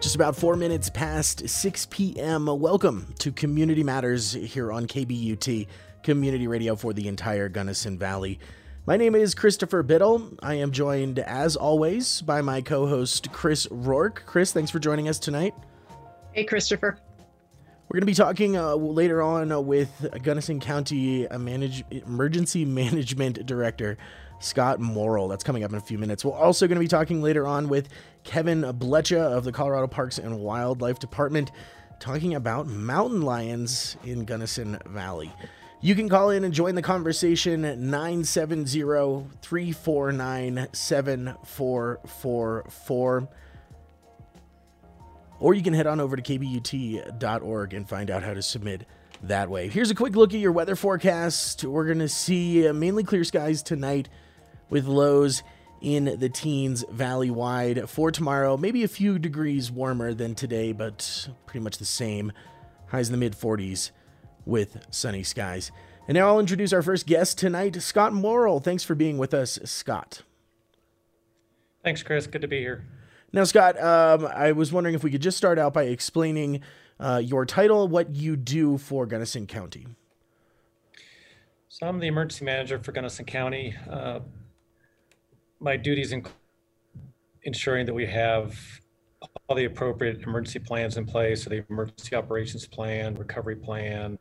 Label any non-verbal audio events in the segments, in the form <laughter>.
Just about four minutes past 6 p.m. Welcome to Community Matters here on KBUT, community radio for the entire Gunnison Valley. My name is Christopher Biddle. I am joined, as always, by my co host, Chris Rourke. Chris, thanks for joining us tonight. Hey, Christopher. We're going to be talking uh, later on uh, with Gunnison County uh, Manage- Emergency Management Director Scott Morrill. That's coming up in a few minutes. We're also going to be talking later on with Kevin Blecha of the Colorado Parks and Wildlife Department, talking about mountain lions in Gunnison Valley. You can call in and join the conversation 970 349 7444. Or you can head on over to kbut.org and find out how to submit that way. Here's a quick look at your weather forecast. We're going to see uh, mainly clear skies tonight with lows in the teens valley wide for tomorrow. Maybe a few degrees warmer than today, but pretty much the same. Highs in the mid 40s with sunny skies. And now I'll introduce our first guest tonight, Scott Morrill. Thanks for being with us, Scott. Thanks, Chris. Good to be here. Now, Scott, um, I was wondering if we could just start out by explaining uh, your title, what you do for Gunnison County. So, I'm the emergency manager for Gunnison County. Uh, my duties include ensuring that we have all the appropriate emergency plans in place, so the emergency operations plan, recovery plan,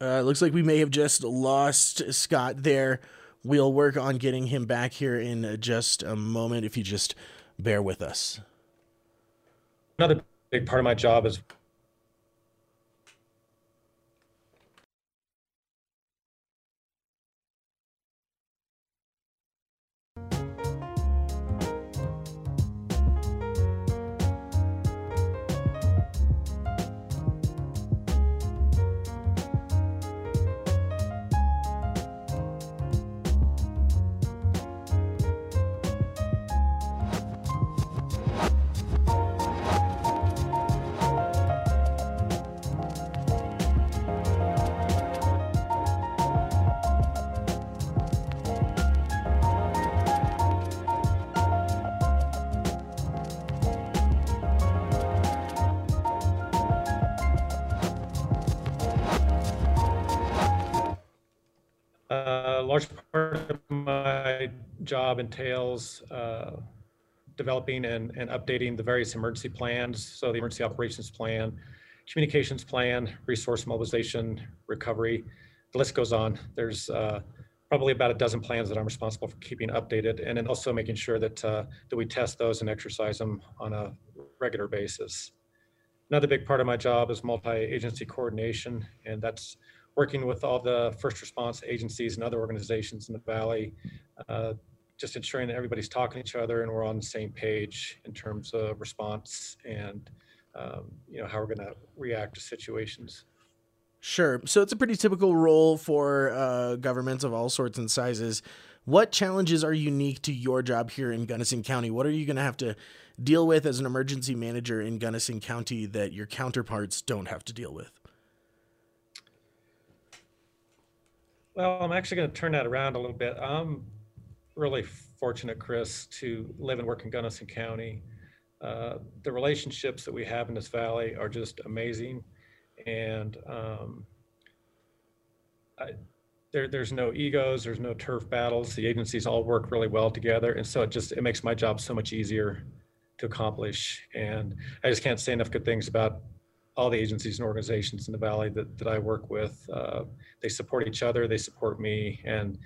Uh, looks like we may have just lost Scott there. We'll work on getting him back here in just a moment if you just bear with us. Another big part of my job is job entails uh, developing and, and updating the various emergency plans. So the emergency operations plan, communications plan, resource mobilization, recovery, the list goes on. There's uh, probably about a dozen plans that I'm responsible for keeping updated, and then also making sure that uh, that we test those and exercise them on a regular basis. Another big part of my job is multi-agency coordination, and that's working with all the first response agencies and other organizations in the valley, uh, just ensuring that everybody's talking to each other and we're on the same page in terms of response and um, you know how we're going to react to situations. Sure. So it's a pretty typical role for uh, governments of all sorts and sizes. What challenges are unique to your job here in Gunnison County? What are you going to have to deal with as an emergency manager in Gunnison County that your counterparts don't have to deal with? Well, I'm actually going to turn that around a little bit. I'm really fortunate, Chris, to live and work in Gunnison County. Uh, the relationships that we have in this valley are just amazing, and um, I, there, there's no egos, there's no turf battles. The agencies all work really well together, and so it just it makes my job so much easier to accomplish. And I just can't say enough good things about all the agencies and organizations in the valley that, that I work with. Uh, they support each other, they support me, and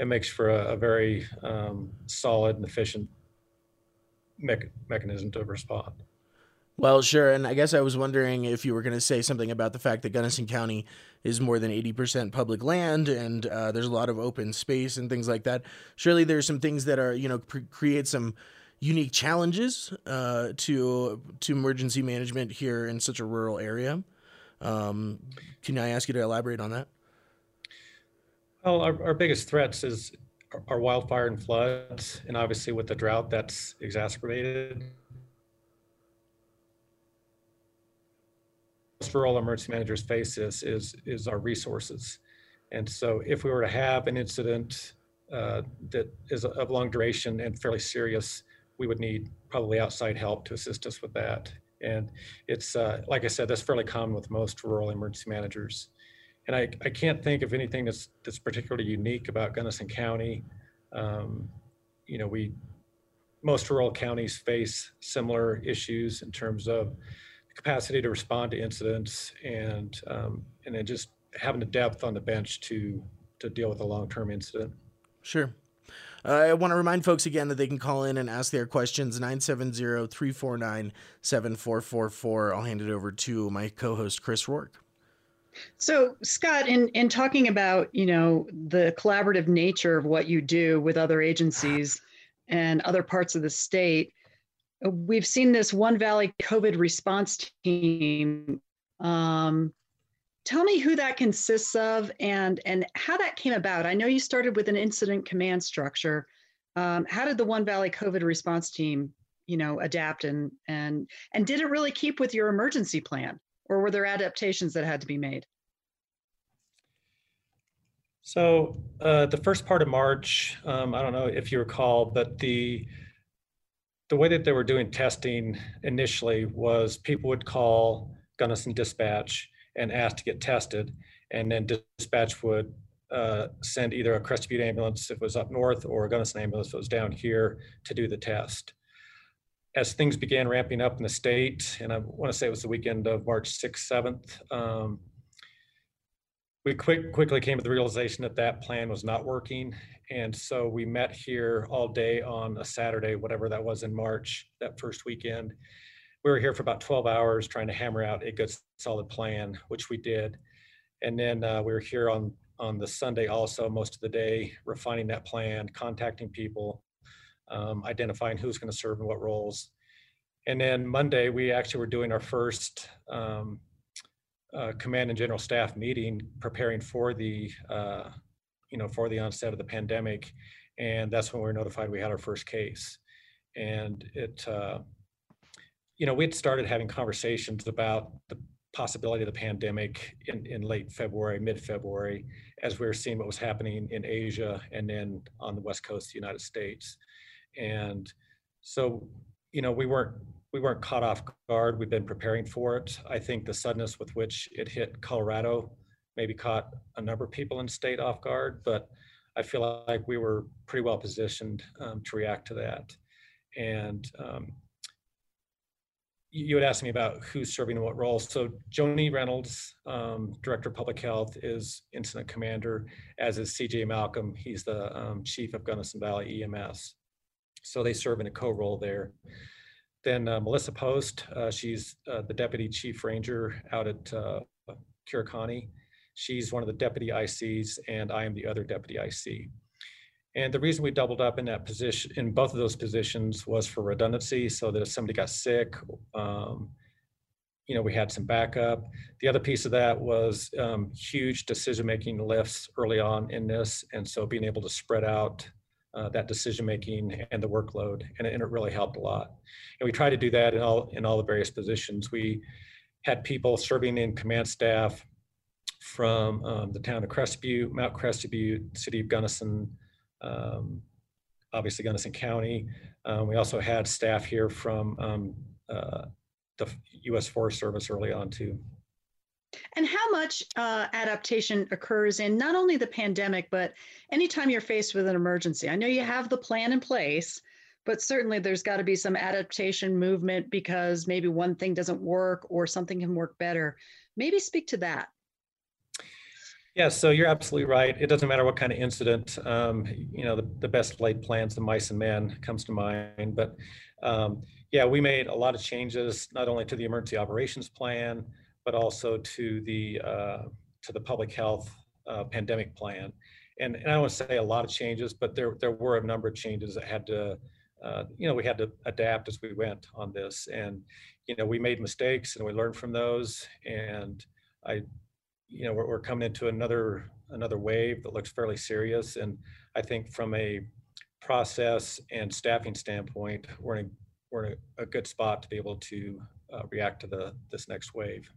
it makes for a, a very um, solid and efficient me- mechanism to respond. Well, sure. And I guess I was wondering if you were going to say something about the fact that Gunnison County is more than 80% public land and uh, there's a lot of open space and things like that. Surely there's some things that are, you know, pre- create some unique challenges uh, to to emergency management here in such a rural area. Um, can I ask you to elaborate on that? Well, our, our biggest threats is our wildfire and floods, and obviously with the drought, that's exacerbated. For all emergency managers face this is is our resources, and so if we were to have an incident uh, that is of long duration and fairly serious, we would need probably outside help to assist us with that. And it's, uh, like I said, that's fairly common with most rural emergency managers. And I, I can't think of anything that's, that's particularly unique about Gunnison County. Um, you know, we, most rural counties face similar issues in terms of capacity to respond to incidents and, um, and then just having the depth on the bench to, to deal with a long-term incident. Sure. Uh, I want to remind folks again that they can call in and ask their questions 970 349 7444. I'll hand it over to my co host, Chris Rourke. So, Scott, in, in talking about, you know, the collaborative nature of what you do with other agencies and other parts of the state, we've seen this One Valley COVID response team. Um, tell me who that consists of and and how that came about. I know you started with an incident command structure. Um, how did the one valley covid response team you know adapt and and and did it really keep with your emergency plan or were there adaptations that had to be made so uh, the first part of march um, i don't know if you recall but the the way that they were doing testing initially was people would call gunnison dispatch and ask to get tested. And then dispatch would uh, send either a Butte ambulance if it was up north or a Gunnison ambulance if it was down here to do the test. As things began ramping up in the state, and I want to say it was the weekend of March 6th, 7th, um, we quick, quickly came to the realization that that plan was not working. And so we met here all day on a Saturday, whatever that was in March, that first weekend, we were here for about 12 hours trying to hammer out a good solid plan, which we did. And then uh, we were here on on the Sunday also most of the day, refining that plan, contacting people, um, identifying who's going to serve in what roles. And then Monday, we actually were doing our first um, uh, command and general staff meeting, preparing for the uh, you know for the onset of the pandemic, and that's when we were notified we had our first case. And it uh, you know, we'd started having conversations about the possibility of the pandemic in, in late February, mid-February, as we were seeing what was happening in Asia and then on the west coast of the United States. And so, you know, we weren't we weren't caught off guard. We've been preparing for it. I think the suddenness with which it hit Colorado maybe caught a number of people in state off guard, but I feel like we were pretty well positioned um, to react to that. And um, you had asked me about who's serving in what roles. So Joni Reynolds, um, Director of Public Health, is Incident Commander, as is CJ Malcolm. He's the um, Chief of Gunnison Valley EMS. So they serve in a co-role there. Then uh, Melissa Post, uh, she's uh, the Deputy Chief Ranger out at uh, She's one of the Deputy ICs, and I am the other Deputy IC. And the reason we doubled up in that position, in both of those positions, was for redundancy, so that if somebody got sick, um, you know, we had some backup. The other piece of that was um, huge decision-making lifts early on in this, and so being able to spread out uh, that decision-making and the workload, and, and, it really helped a lot. And we tried to do that in all in all the various positions. We had people serving in command staff from um, the town of Butte, Mount Butte, City of Gunnison, um, obviously Gunnison County. Um, we also had staff here from um, uh, the U.S. Forest Service early on too. And how much uh, adaptation occurs in not only the pandemic, but anytime you're faced with an emergency? I know you have the plan in place, but certainly there's got to be some adaptation movement because maybe one thing doesn't work or something can work better. Maybe speak to that. Yeah, so you're absolutely right. It doesn't matter what kind of incident. Um, you know, the, the best laid plans, the mice and men comes to mind. But um, yeah, we made a lot of changes, not only to the emergency operations plan, but also to the uh, to the public health uh, pandemic plan. And, and I don't want to say a lot of changes, but there there were a number of changes that had to, uh, you know, we had to adapt as we went on this. And you know, we made mistakes and we learned from those. And I you know, we're, we're coming into another another wave that looks fairly serious. And I think from a process and staffing standpoint, we're in a, we're in a, good spot to be able to uh, react to the this next wave.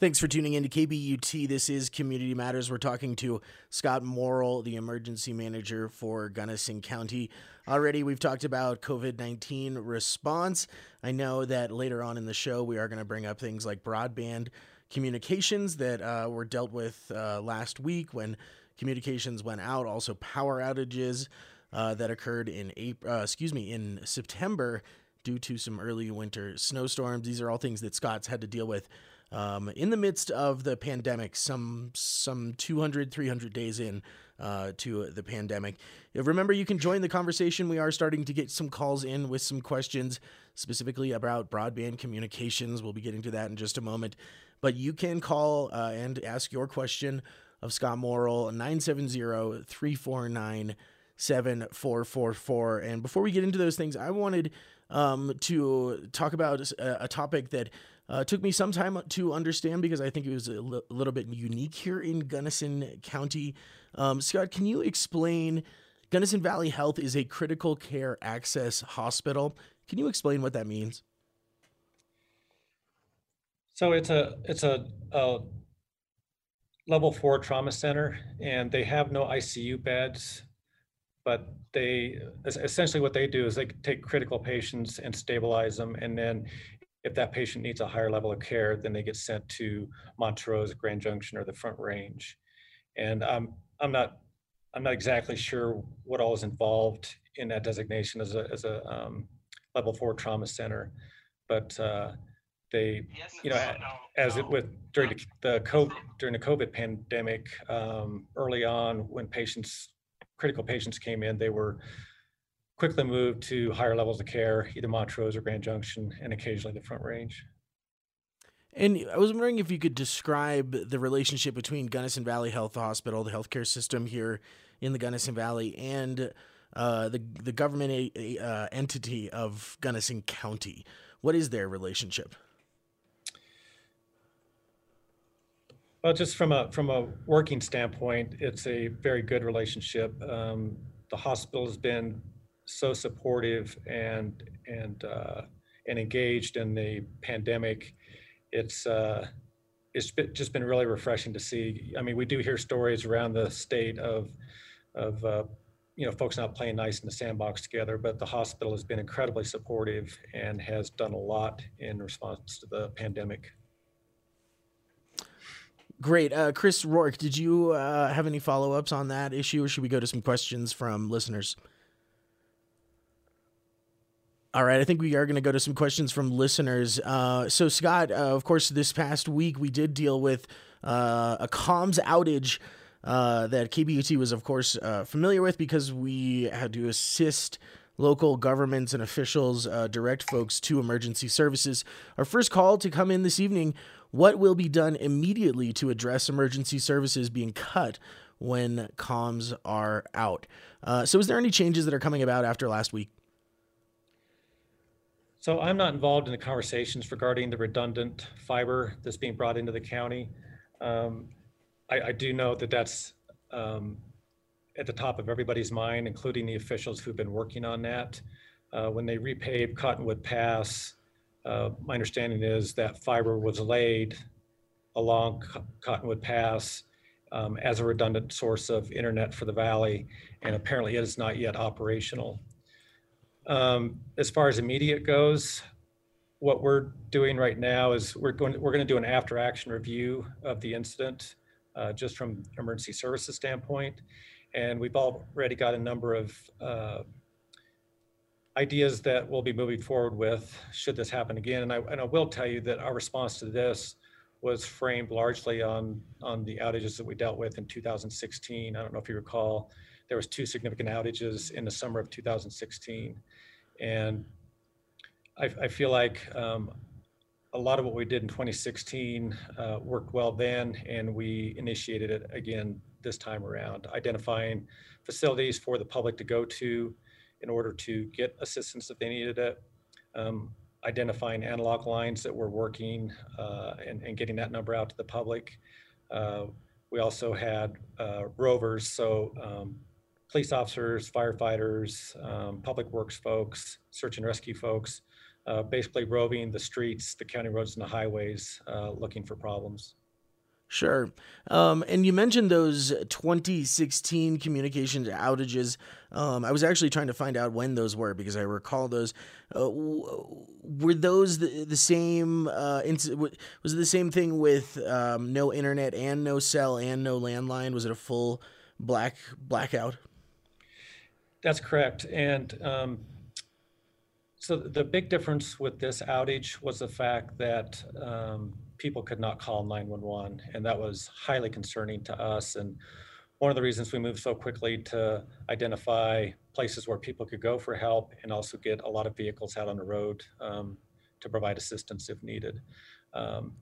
Thanks for tuning in to KBUT. This is Community Matters. We're talking to Scott Morrill, the emergency manager for Gunnison County. Already, we've talked about COVID 19 response. I know that later on in the show, we are going to bring up things like broadband communications that uh, were dealt with uh, last week when communications went out, also power outages uh, that occurred in April, uh, excuse me, in September due to some early winter snowstorms. These are all things that Scott's had to deal with um, in the midst of the pandemic, some some 200, 300 days in uh, to the pandemic. Remember, you can join the conversation. We are starting to get some calls in with some questions specifically about broadband communications. We'll be getting to that in just a moment. But you can call uh, and ask your question of Scott Morrill, 970 349 7444. And before we get into those things, I wanted um, to talk about a, a topic that uh, took me some time to understand because I think it was a l- little bit unique here in Gunnison County. Um, Scott, can you explain? Gunnison Valley Health is a critical care access hospital. Can you explain what that means? So it's a it's a, a level four trauma center, and they have no ICU beds, but they essentially what they do is they take critical patients and stabilize them, and then if that patient needs a higher level of care, then they get sent to Montrose, Grand Junction, or the Front Range. And I'm I'm not I'm not exactly sure what all is involved in that designation as a as a um, level four trauma center, but uh, they you know as it with during the, the COVID during the COVID pandemic um, early on when patients critical patients came in, they were quickly moved to higher levels of care, either Montrose or Grand Junction, and occasionally the Front Range. And I was wondering if you could describe the relationship between Gunnison Valley Health Hospital, the healthcare system here in the Gunnison Valley, and uh, the the government uh, entity of Gunnison County. What is their relationship? Well, just from a from a working standpoint, it's a very good relationship. Um, the hospital has been so supportive and and uh, and engaged in the pandemic. It's uh, it's just been really refreshing to see. I mean, we do hear stories around the state of of uh, you know folks not playing nice in the sandbox together, but the hospital has been incredibly supportive and has done a lot in response to the pandemic. Great. Uh, Chris Rourke, did you uh, have any follow ups on that issue, or should we go to some questions from listeners? All right, I think we are going to go to some questions from listeners. Uh, so, Scott, uh, of course, this past week we did deal with uh, a comms outage uh, that KBUT was, of course, uh, familiar with because we had to assist local governments and officials uh, direct folks to emergency services. Our first call to come in this evening what will be done immediately to address emergency services being cut when comms are out? so, is there any changes that are coming about after last week? So I'm not involved in the conversations regarding the redundant fiber that's being brought into the county. Um, I, I, do know that that's um, at the top of everybody's mind, including the officials who've been working on that. Uh, when they repaved Cottonwood Pass, uh, my understanding is that fiber was laid along Cottonwood Pass um, as a redundant source of internet for the valley, and apparently it is not yet operational. Um, as far as immediate goes, what we're doing right now is we're going we're going to do an after action review of the incident, uh, just from emergency services standpoint, and we've already got a number of uh, ideas that we'll be moving forward with should this happen again. And I and I will tell you that our response to this was framed largely on on the outages that we dealt with in 2016. I don't know if you recall there was two significant outages in the summer of 2016. And I, I feel like um, a lot of what we did in 2016 uh, worked well then, and we initiated it again this time around, identifying facilities for the public to go to in order to get assistance if they needed it, um, identifying analog lines that were working uh, and, and, getting that number out to the public. Uh, we also had uh, rovers, so um, police officers, firefighters, um, public works folks, search and rescue folks, uh, basically roving the streets, the county roads, and the highways uh, looking for problems. Sure. Um, and you mentioned those 2016 communications outages. Um, I was actually trying to find out when those were because I recall those. Uh, were those the, the same? Uh, was it the same thing with um, no internet and no cell and no landline? Was it a full black blackout? That's correct. And um, so the big difference with this outage was the fact that um, people could not call 911, and that was highly concerning to us. And one of the reasons we moved so quickly to identify places where people could go for help and also get a lot of vehicles out on the road um, to provide assistance if needed. Um,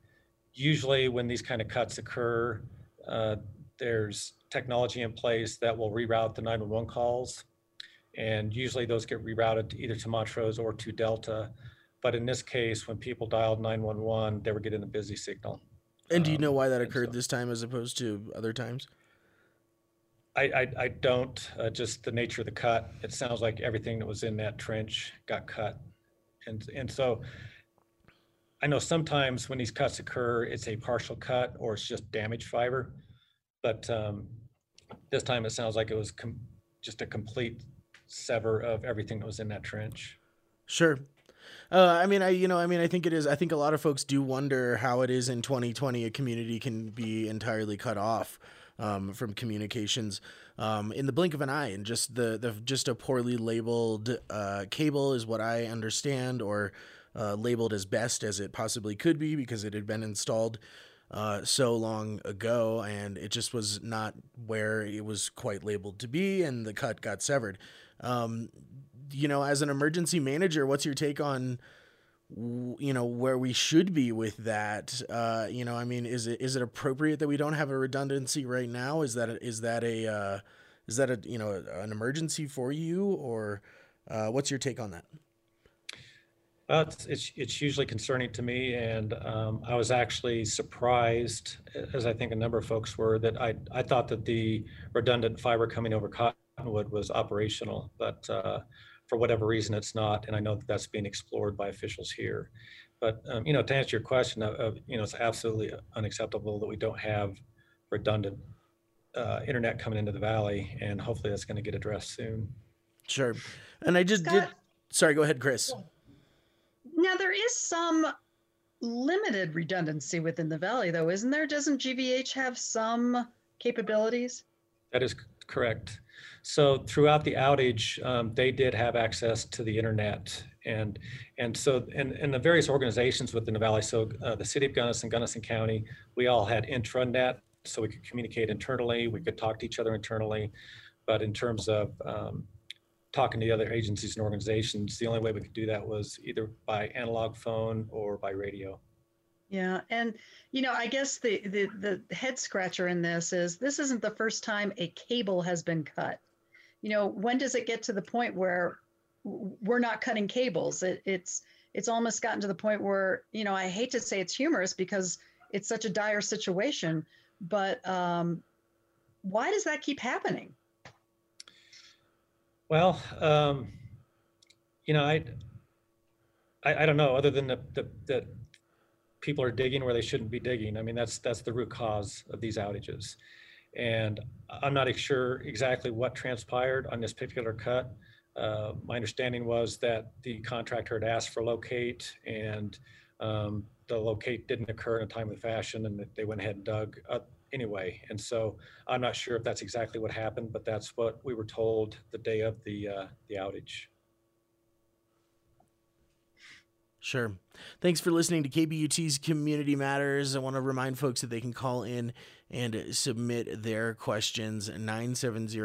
usually, when these kind of cuts occur, uh, there's technology in place that will reroute the 911 calls. And usually those get rerouted either to Montrose or to Delta. But in this case, when people dialed 911, they were getting a busy signal. And do you know um, why that occurred so, this time as opposed to other times? I, I, I don't. Uh, just the nature of the cut. It sounds like everything that was in that trench got cut, and and so I know sometimes when these cuts occur, it's a partial cut or it's just damaged fiber, but um, this time it sounds like it was com- just a complete sever of everything that was in that trench. Sure. Uh, I mean, I you know, I mean, I think it is. I think a lot of folks do wonder how it is in 2020 a community can be entirely cut off um, from communications um, in the blink of an eye, and just the the just a poorly labeled uh, cable is what I understand, or uh, labeled as best as it possibly could be because it had been installed. Uh, so long ago, and it just was not where it was quite labeled to be, and the cut got severed. Um, you know, as an emergency manager, what's your take on you know where we should be with that? Uh, you know i mean is it is it appropriate that we don't have a redundancy right now? Is that that a uh, is that a you know an emergency for you? Or uh, what's your take on that? Uh, it's, it's, it's usually concerning to me, and um, I was actually surprised, as I think a number of folks were, that I I thought that the redundant fiber coming over Cottonwood was operational, but uh, for whatever reason it's not, and I know that that's being explored by officials here. But um, you know, to answer your question, uh, you know, it's absolutely unacceptable that we don't have redundant uh, internet coming into the valley, and hopefully that's going to get addressed soon. Sure. And I just Scott, did. Sorry, go ahead, Chris. Now there is some limited redundancy within the valley, though, isn't there? Doesn't GVH have some capabilities? That is correct. So throughout the outage, um, they did have access to the internet, and and so and, and the various organizations within the valley. So uh, the city of Gunnison, Gunnison County, we all had intranet, so we could communicate internally. We could talk to each other internally, but in terms of um, talking to the other agencies and organizations, the only way we could do that was either by analog phone or by radio. Yeah, and you know, I guess the the the head scratcher in this is this isn't the first time a cable has been cut. You know, when does it get to the point where we're not cutting cables? It, it's it's almost gotten to the point where you know I hate to say it's humorous because it's such a dire situation, but um, why does that keep happening? Well, um, you know, I, I, I don't know. Other than the, the, the people are digging where they shouldn't be digging. I mean, that's that's the root cause of these outages. And I'm not sure exactly what transpired on this particular cut. Uh, my understanding was that the contractor had asked for locate, and um, the locate didn't occur in a timely fashion, and they went ahead and dug up anyway. And so I'm not sure if that's exactly what happened, but that's what we were told the day of the uh, the outage. Sure. Thanks for listening to KBUT's Community Matters. I want to remind folks that they can call in and submit their questions 970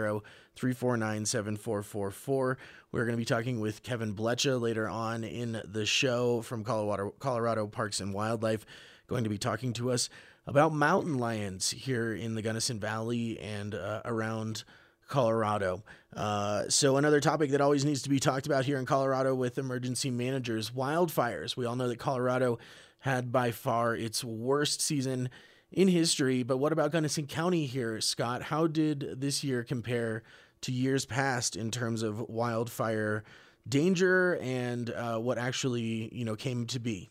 349 7444. We're going to be talking with Kevin Blecha later on in the show from Colorado, Colorado Parks and Wildlife, going to be talking to us about mountain lions here in the Gunnison Valley and uh, around Colorado. Uh, so, another topic that always needs to be talked about here in Colorado with emergency managers wildfires. We all know that Colorado had by far its worst season in history, but what about Gunnison County here, Scott? How did this year compare to years past in terms of wildfire danger and uh, what actually you know came to be?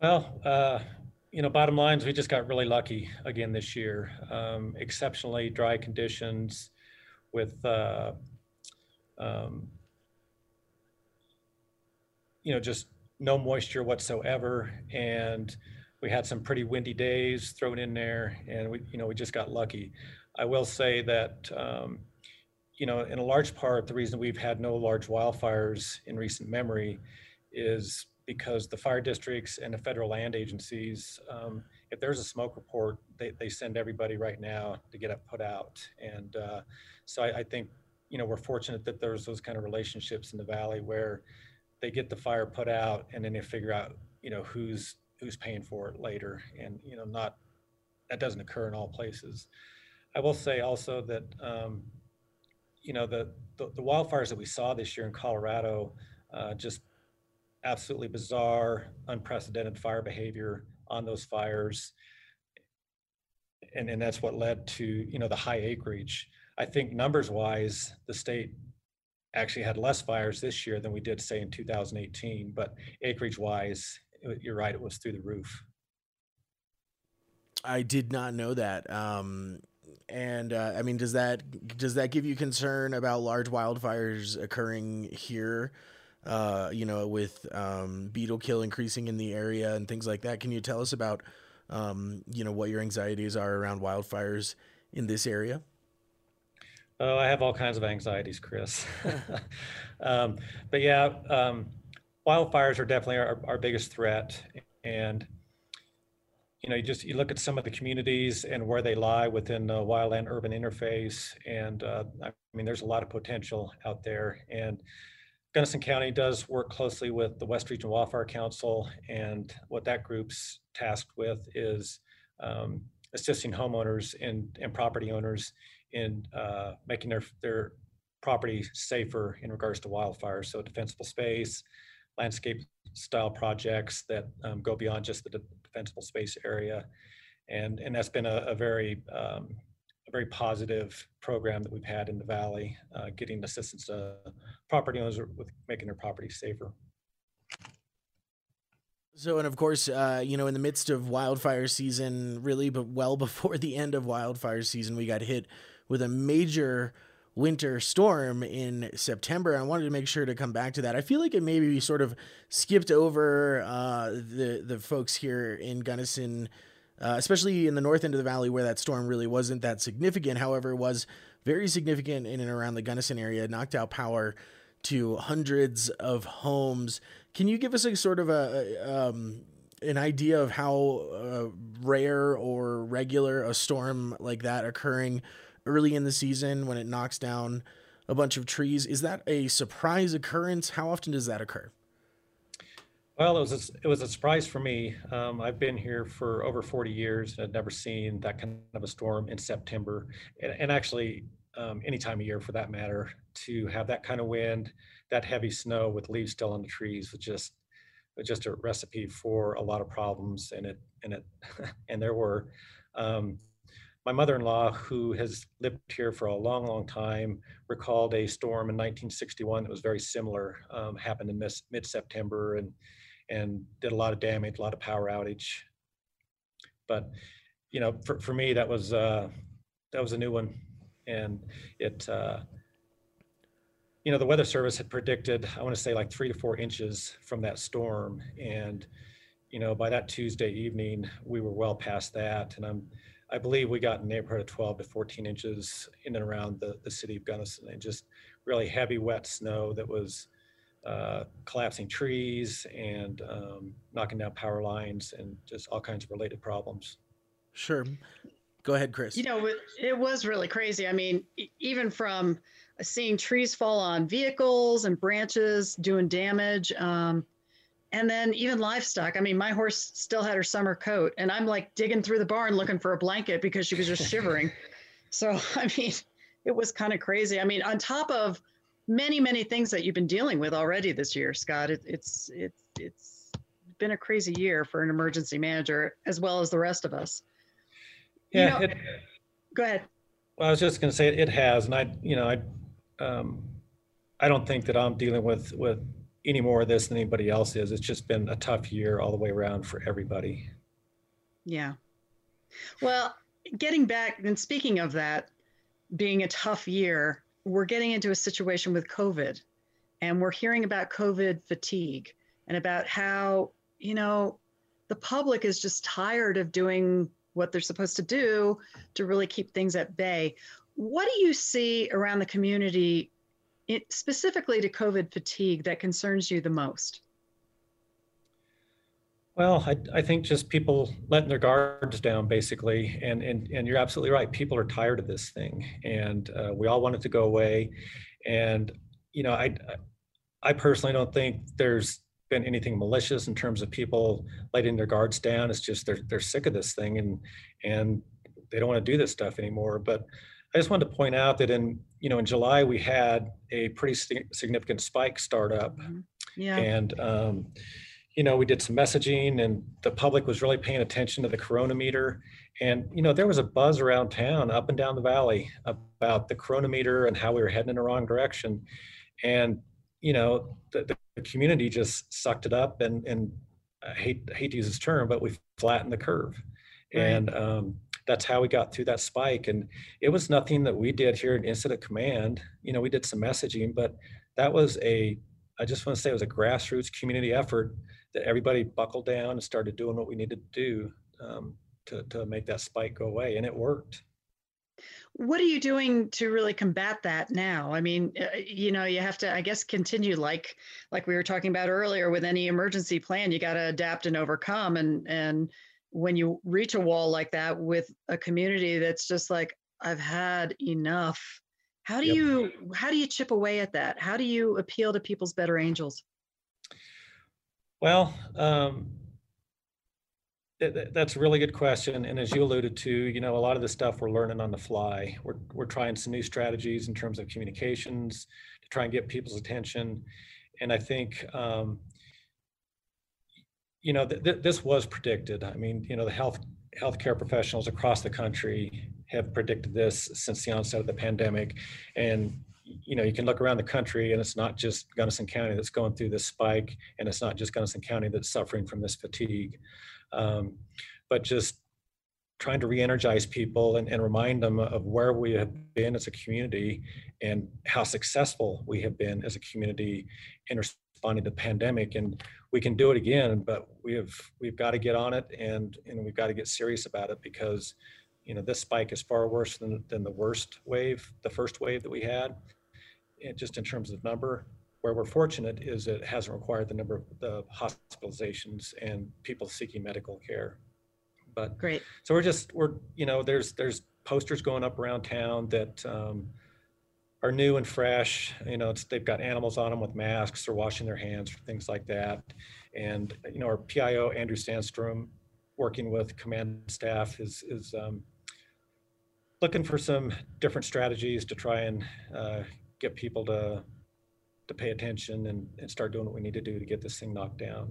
Well, uh, you know, bottom lines, we just got really lucky again this year. Um, exceptionally dry conditions with, uh, um, you know, just no moisture whatsoever. And we had some pretty windy days thrown in there, and we, you know, we just got lucky. I will say that, um, you know, in a large part, the reason we've had no large wildfires in recent memory is because the fire districts and the federal land agencies, um, if there's a smoke report, they, they send everybody right now to get it put out. And uh, so I, I, think, you know, we're fortunate that there's those kind of relationships in the valley where they get the fire put out and then they figure out, you know, who's who's paying for it later. And, you know, not that doesn't occur in all places. I will say also that, um, you know, the, the, the wildfires that we saw this year in Colorado uh, just absolutely bizarre, unprecedented fire behavior on those fires. And, and that's what led to, you know, the high acreage. I think numbers wise, the state actually had less fires this year than we did say in 2018, but acreage wise, you're right, it was through the roof. I did not know that. Um, and uh, I mean, does that does that give you concern about large wildfires occurring here? Uh, you know, with um, beetle kill increasing in the area and things like that. Can you tell us about, um, you know, what your anxieties are around wildfires in this area? Oh, I have all kinds of anxieties, Chris. <laughs> um, but yeah, um, wildfires are definitely our, our biggest threat. And, you know, you just, you look at some of the communities and where they lie within the wildland urban interface. And uh, I mean, there's a lot of potential out there. And, Gunnison County does work closely with the West Region Wildfire Council, and what that group's tasked with is um, assisting homeowners and, and property owners in uh, making their their property safer in regards to wildfires. So defensible space, landscape style projects that um, go beyond just the defensible space area, and and that's been a, a very um, very positive program that we've had in the valley, uh, getting assistance to property owners with making their property safer. So, and of course, uh, you know, in the midst of wildfire season, really, but well <laughs> before the end of wildfire season, we got hit with a major winter storm in September. I wanted to make sure to come back to that. I feel like it maybe sort of skipped over uh, the the folks here in Gunnison uh, especially in the north end of the valley where that storm really wasn't that significant. However, it was very significant in and around the Gunnison area, knocked out power to hundreds of homes. Can you give us a sort of a, um, an idea of how uh, rare or regular a storm like that occurring early in the season when it knocks down a bunch of trees? Is that a surprise occurrence? How often does that occur? Well, it was a, it was a surprise for me. Um, I've been here for over 40 years and I'd never seen that kind of a storm in September, and, and actually um, any time of year for that matter. To have that kind of wind, that heavy snow with leaves still on the trees was just was just a recipe for a lot of problems. And it and it <laughs> and there were. Um, my mother-in-law, who has lived here for a long, long time, recalled a storm in 1961 that was very similar. Um, happened in mid-September, and and did a lot of damage, a lot of power outage. But you know, for, for me, that was uh, that was a new one, and it uh, you know the Weather Service had predicted I want to say like three to four inches from that storm, and you know by that Tuesday evening we were well past that, and I'm I believe we got in the neighborhood of 12 to 14 inches in and around the, the city of Gunnison, and just really heavy wet snow that was uh, collapsing trees and um, knocking down power lines and just all kinds of related problems. Sure. Go ahead, Chris. You know, it, it was really crazy. I mean, even from seeing trees fall on vehicles and branches doing damage. Um, and then even livestock. I mean, my horse still had her summer coat, and I'm like digging through the barn looking for a blanket because she was just shivering. <laughs> so, <laughs> I mean, it was kind of crazy. I mean, on top of many many things that you've been dealing with already this year scott it, it's it's it's been a crazy year for an emergency manager as well as the rest of us yeah you know, it, go ahead well i was just going to say it, it, has and i you know i um, I don't think that I'm dealing with with any more of this than anybody else is. It's just been a tough year all the way around for everybody. Yeah. Well, getting back and speaking of that being a tough year, we're getting into a situation with COVID and we're hearing about COVID fatigue and about how, you know, the public is just tired of doing what they're supposed to do to really keep things at bay. What do you see around the community, it, specifically to COVID fatigue, that concerns you the most? Well, I, I think just people letting their guards down, basically, and and and you're absolutely right. People are tired of this thing, and uh, we all want it to go away. And you know, I I personally don't think there's been anything malicious in terms of people letting their guards down. It's just they're they're sick of this thing, and and they don't want to do this stuff anymore. But I just wanted to point out that in you know in July we had a pretty significant spike start up, mm-hmm. yeah, and um, you know, we did some messaging and the public was really paying attention to the coronameter. And, you know, there was a buzz around town, up and down the valley about the coronameter and how we were heading in the wrong direction. And, you know, the, the community just sucked it up and, and I hate, I hate to use this term, but we flattened the curve. Right. And um, that's how we got through that spike. And it was nothing that we did here in Incident Command. You know, we did some messaging, but that was a, I just want to say it was a grassroots community effort that everybody buckled down and started doing what we needed to do um, to, to make that spike go away. And it worked. What are you doing to really combat that now? I mean, uh, you know, you have to, I guess, continue like like we were talking about earlier with any emergency plan. You got to adapt and overcome. And and when you reach a wall like that with a community that's just like, I've had enough. How do yep. you how do you chip away at that? How do you appeal to people's better angels? Well, um, that's a really good question. And as you alluded to, you know, a lot of the stuff we're learning on the fly. We're, we're trying some new strategies in terms of communications to try and get people's attention. And I think, um, you know, th- th- this was predicted. I mean, you know, the health healthcare professionals across the country have predicted this since the onset of the pandemic. And you know, you can look around the country and it's not just Gunnison County that's going through this spike, and it's not just Gunnison County that's suffering from this fatigue. Um, but just trying to re-energize people and, and remind them of where we have been as a community and how successful we have been as a community in responding to the pandemic and we can do it again but we have we've got to get on it and and we've got to get serious about it because you know this spike is far worse than, than the worst wave the first wave that we had just in terms of number. Where we're fortunate is it hasn't required the number of the hospitalizations and people seeking medical care. But great. So we're just we're you know there's there's posters going up around town that um, are new and fresh. You know, they've got animals on them with masks. They're washing their hands, things like that. And you know, our PIO Andrew Sandstrom, working with command staff, is is um, looking for some different strategies to try and uh, get people to to pay attention and, and start doing what we need to do to get this thing knocked down.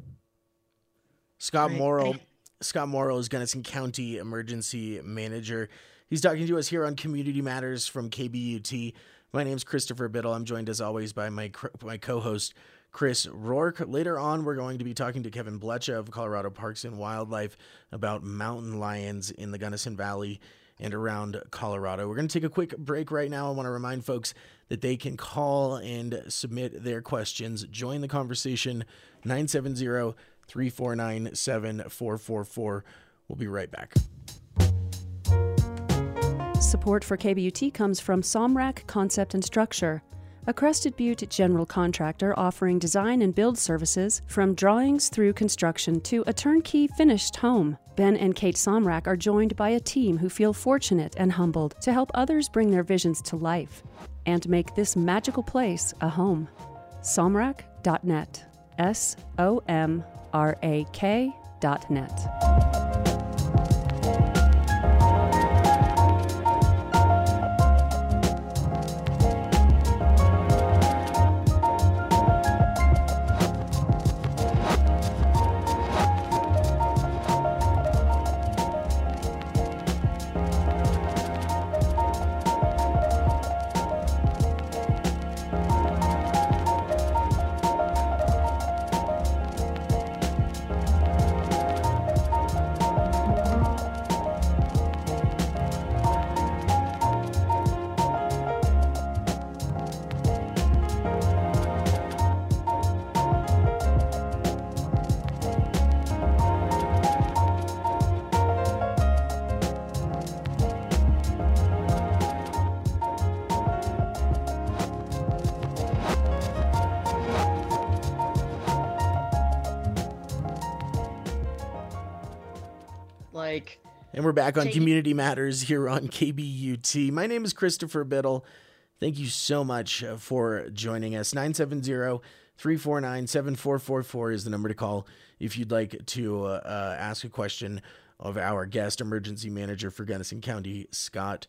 Scott right. Morrill. Scott Morrill is Gunnison County Emergency Manager. He's talking to us here on Community Matters from KBUT. My name's Christopher Biddle. I'm joined as always by my my co-host Chris Rourke. Later on, we're going to be talking to Kevin Blecha of Colorado Parks and Wildlife about mountain lions in the Gunnison Valley and around Colorado. We're going to take a quick break right now. I want to remind folks that they can call and submit their questions. Join the conversation 970 349 7444. We'll be right back. Support for KBUT comes from Somrak Concept and Structure a Crested Butte general contractor offering design and build services from drawings through construction to a turnkey finished home. Ben and Kate Somrak are joined by a team who feel fortunate and humbled to help others bring their visions to life and make this magical place a home. Somrak.net. S O M R A K.net. And we're back on Community Matters here on KBUT. My name is Christopher Biddle. Thank you so much uh, for joining us. 970 349 7444 is the number to call if you'd like to uh, uh, ask a question of our guest emergency manager for Gunnison County, Scott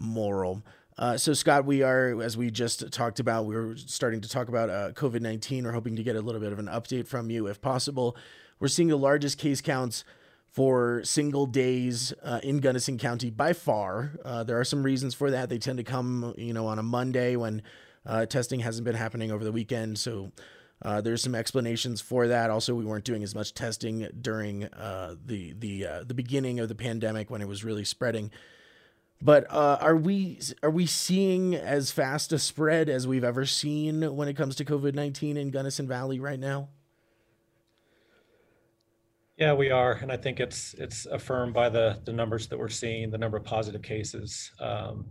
Morrill. Uh, so, Scott, we are, as we just talked about, we are starting to talk about uh, COVID 19. We're hoping to get a little bit of an update from you if possible. We're seeing the largest case counts for single days uh, in Gunnison County by far. Uh, there are some reasons for that. They tend to come, you know, on a Monday when uh, testing hasn't been happening over the weekend. So uh, there's some explanations for that. Also, we weren't doing as much testing during uh, the the uh, the beginning of the pandemic when it was really spreading. But are we are we seeing as fast a spread as we've ever seen when it comes to COVID nineteen in Gunnison Valley right now? Yeah, we are, and I think it's it's affirmed by the the numbers that we're seeing, the number of positive cases, um,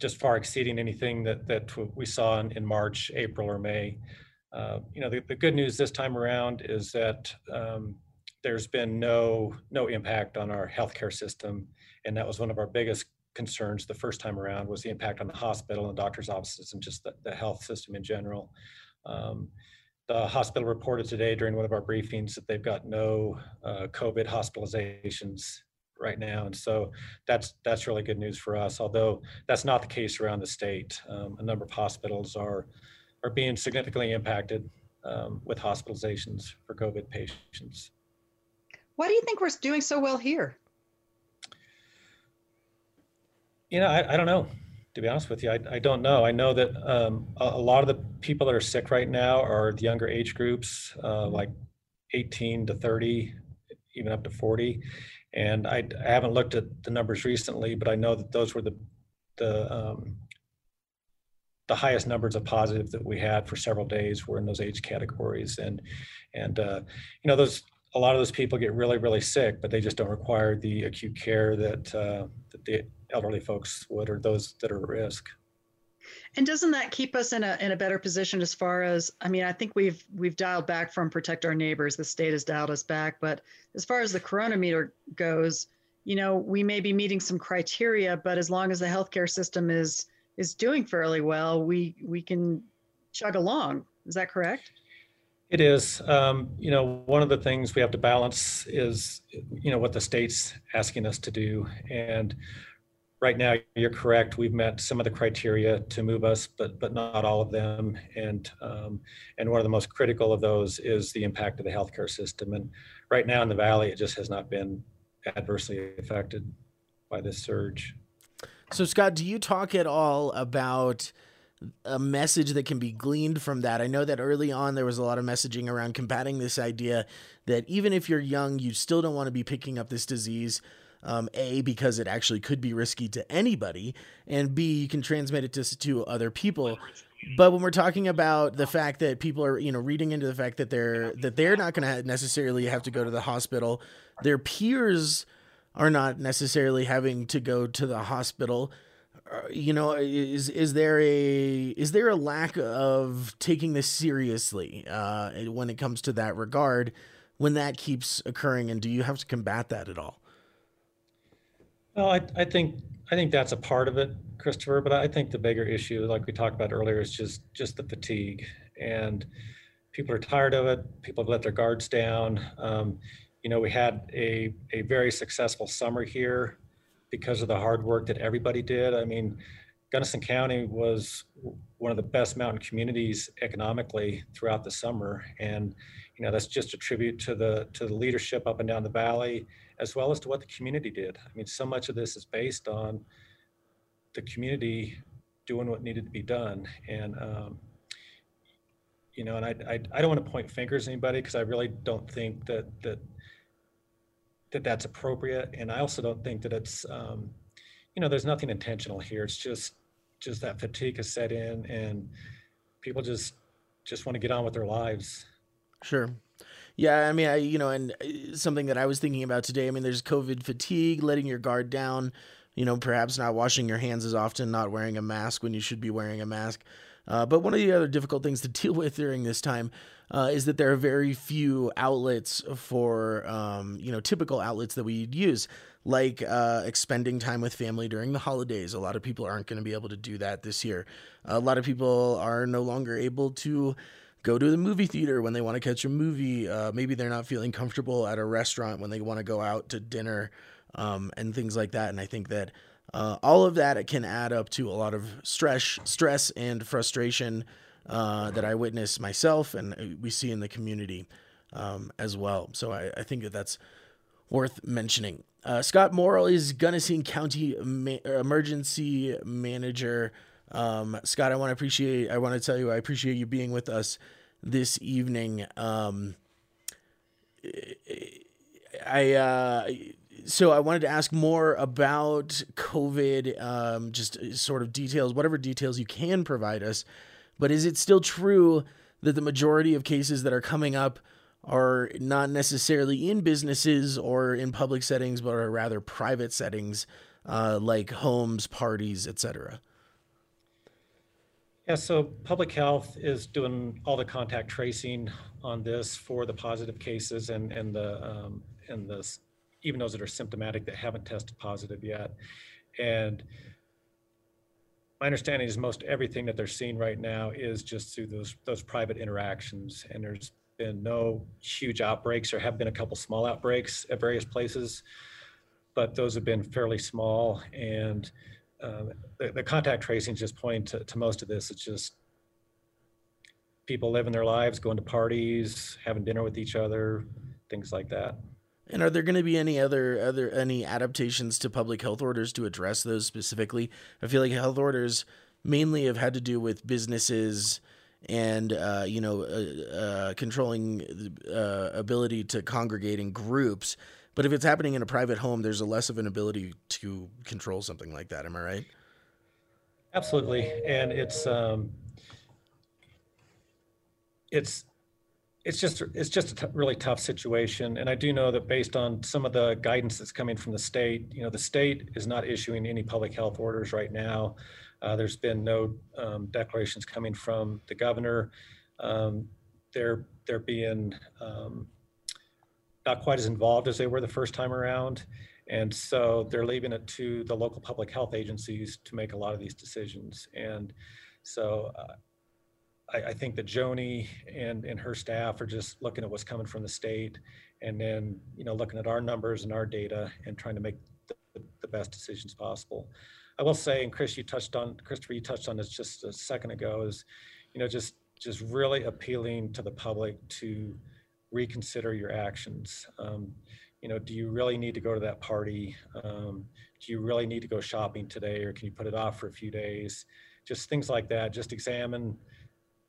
just far exceeding anything that that we saw in, in March, April, or May. Uh, you know, the, the good news this time around is that um, there's been no no impact on our healthcare system, and that was one of our biggest concerns the first time around was the impact on the hospital and doctors' offices and just the, the health system in general. Um, the hospital reported today during one of our briefings that they've got no uh, COVID hospitalizations right now, and so that's that's really good news for us. Although that's not the case around the state, um, a number of hospitals are are being significantly impacted um, with hospitalizations for COVID patients. Why do you think we're doing so well here? You know, I, I don't know to be honest with you, I, I don't know. I know that um, a, a, lot of the people that are sick right now are the younger age groups, uh, like 18 to 30, even up to 40. And I, I, haven't looked at the numbers recently, but I know that those were the the um, the highest numbers of positive that we had for several days were in those age categories. And and uh, you know those a lot of those people get really really sick, but they just don't require the acute care that uh, that the elderly folks would or those that are at risk. And doesn't that keep us in a in a better position as far as I mean I think we've we've dialed back from protect our neighbors. The state has dialed us back. But as far as the coronameter goes you know we may be meeting some criteria but as long as the healthcare system is is doing fairly well we we can chug along. Is that correct it is. Um, you know, one of the things we have to balance is, you know, what the state's asking us to do. And right now you're correct we've met some of the criteria to move us but but not all of them and um, and one of the most critical of those is the impact of the healthcare system and right now in the valley it just has not been adversely affected by this surge so scott do you talk at all about a message that can be gleaned from that. I know that early on there was a lot of messaging around combating this idea that even if you're young, you still don't want to be picking up this disease um, A, because it actually could be risky to anybody, and B, you can transmit it to, to other people. But when we're talking about the fact that people are, you know, reading into the fact that they're that they're not going to necessarily have to go to the hospital, their peers are not necessarily having to go to the hospital. Uh, you know, is is there a is there a lack of taking this seriously uh, when it comes to that regard? When that keeps occurring, and do you have to combat that at all? Well, I, I think I think that's a part of it, Christopher. But I think the bigger issue, like we talked about earlier, is just just the fatigue, and people are tired of it. People have let their guards down. Um, you know, we had a a very successful summer here because of the hard work that everybody did. I mean, Gunnison County was one of the best mountain communities economically throughout the summer, and you know that's just a tribute to the to the leadership up and down the valley as well as to what the community did. I mean, so much of this is based on the community doing what needed to be done. And, um, you know, and I, I, I, don't want to point fingers at anybody because I really don't think that, that, that that's appropriate. And I also don't think that it's, um, you know, there's nothing intentional here. It's just, just that fatigue has set in and people just, just want to get on with their lives. Sure. Yeah, I mean, I you know, and uh, something that I was thinking about today. I mean, there's COVID fatigue, letting your guard down you know, perhaps not washing your hands as often, not wearing a mask when you should be wearing a mask. Uh, but one of the other difficult things to <laughs> deal with during this time uh, is that there are very few outlets for, um, you know, typical outlets that we'd use, like uh, expending time with family during the holidays. A lot of people aren't going to be able to do that this year. A lot of people are no longer able to go to the movie theater when they want to catch a movie. Uh, maybe they're not feeling comfortable at a restaurant when they want to go out to dinner um, and things like that. And I think that uh, all of that can add up to a lot of stress, stress and frustration uh, that I witness myself and we see in the community um, as well. So I, I, think that that's worth mentioning. Uh, Scott Morrill is Gunnison County Ma- Emergency Manager. Um, Scott, I want to appreciate. I want to tell you, I appreciate you being with us this evening. Um, I uh, so I wanted to ask more about COVID, um, just sort of details, whatever details you can provide us. But is it still true that the majority of cases that are coming up are not necessarily in businesses or in public settings, but are rather private settings, uh, like homes, parties, etc.? Yeah, so public health is doing all the contact tracing on this for the positive cases and and the um, and the even those that are symptomatic that haven't tested positive yet. And my understanding is most everything that they're seeing right now is just through those those private interactions. And there's been no huge outbreaks. There have been a couple small outbreaks at various places, but those have been fairly small. And uh, the, the, contact tracing is just pointing to, to most of this. It's just people living their lives, going to parties, having dinner with each other, things like that. And are there going to be any other other any adaptations to public health orders to address those specifically? I feel like health orders mainly have had to do with businesses and uh, you know uh, uh, controlling uh, ability to congregate in groups. But if it's happening in a private home, there's a less of an ability to control something like that. Am I right? Absolutely, and it's um, it's it's just it's just a t- really tough situation. And i do know that based on some of the guidance that's coming from the state you know the state is not issuing any public health orders right now. Uh, there's been no um, declarations coming from the governor. Um, they're they're being um, not quite as involved as they were the first time around. And so they're leaving it to the local public health agencies to make a lot of these decisions. And so uh, I, I think that Joni and, and her staff are just looking at what's coming from the state and then, you know, looking at our numbers and our data and trying to make the, the best decisions possible. I will say, and Chris, you touched on, Christopher, you touched on this just a second ago, is, you know, just just really appealing to the public to reconsider your actions. Um, you know, do you really need to go to that party? Um, do you really need to go shopping today, or can you put it off for a few days? Just things like that. Just examine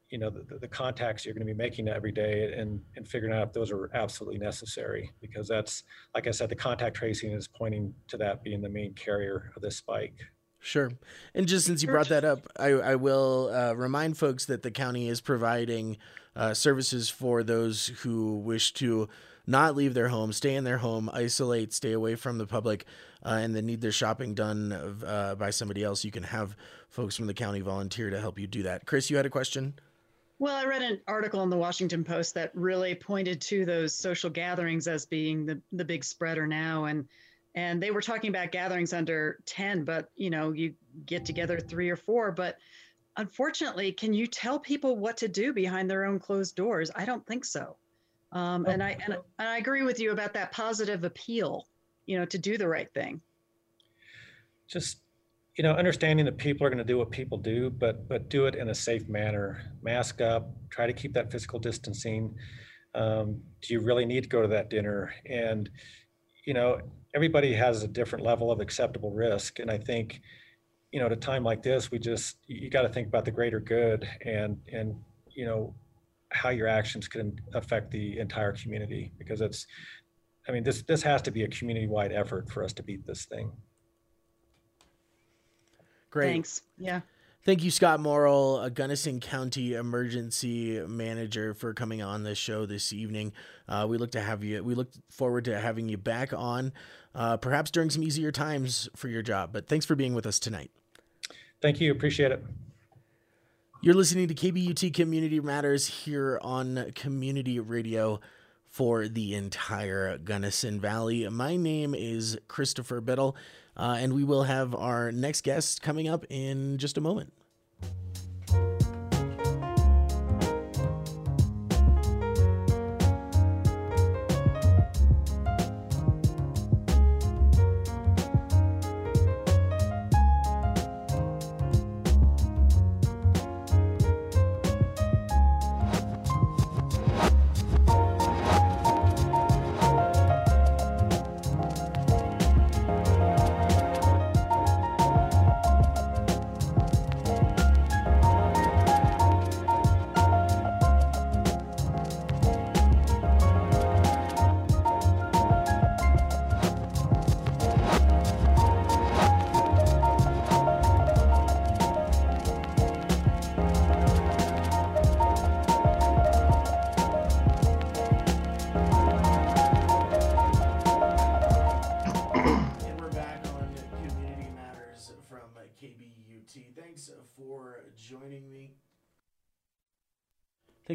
you know the, the contacts you're going to be making every day and and figuring out if those are absolutely necessary because that's like i said the contact tracing is pointing to that being the main carrier of this spike Sure. And just since you brought that up, I, I will uh, remind folks that the county is providing uh, services for those who wish to not leave their home, stay in their home, isolate, stay away from the public, uh, and then need their shopping done uh, by somebody else. You can have folks from the county volunteer to help you do that. Chris, you had a question? Well, I read an article in the Washington Post that really pointed to those social gatherings as being the, the big spreader now. And and they were talking about gatherings under 10, but you know, you get together three or four. But unfortunately, can you tell people what to do behind their own closed doors? I don't think so. Um, and I and, and I agree with you about that positive appeal, you know, to do the right thing. Just you know, understanding that people are going to do what people do, but but do it in a safe manner. Mask up. Try to keep that physical distancing. Um, do you really need to go to that dinner? And you know, everybody has a different level of acceptable risk, and I think, you know, at a time like this, we just you got to think about the greater good and and you know how your actions can affect the entire community because it's i mean this this has to be a community wide effort for us to beat this thing Great. Thanks. Yeah. Thank you, Scott Morrill, a Gunnison County Emergency Manager, for coming on the show this evening. Uh, we look to have you. We look forward to having you back on, uh, perhaps during some easier times for your job. But thanks for being with us tonight. Thank you. Appreciate it. You're listening to KBUT Community Matters here on Community Radio for the entire Gunnison Valley. My name is Christopher Biddle. Uh, and we will have our next guest coming up in just a moment.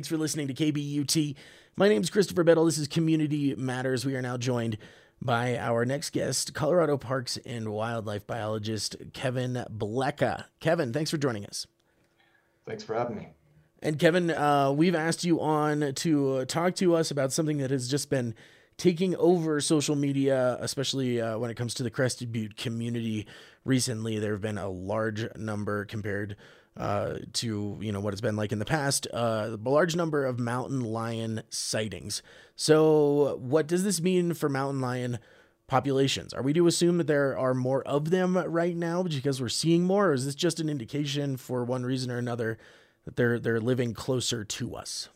Thanks for listening to KBUT. My name is Christopher Biddle. This is Community Matters. We are now joined by our next guest, Colorado Parks and Wildlife biologist Kevin Blecha. Kevin, thanks for joining us. Thanks for having me. And Kevin, uh, we've asked you on to uh, talk to us about something that has just been taking over social media, especially uh, when it comes to the Crested Butte community. Recently, there have been a large number compared uh, to you know what it's been like in the past. Uh, a large number of mountain lion sightings. So, what does this mean for mountain lion populations? Are we to assume that there are more of them right now because we're seeing more, or is this just an indication for one reason or another that they're they're living closer to us?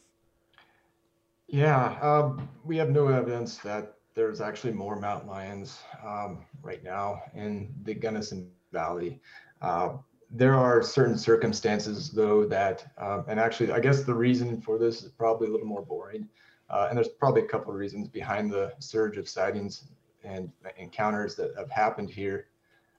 Yeah, um, we have no evidence that there's actually more mountain lions um, right now in the Gunnison Valley. Uh, there are certain circumstances though that, um, and actually, I guess the reason for this is probably a little more boring. Uh, and there's probably a couple of reasons behind the surge of sightings and encounters that have happened here.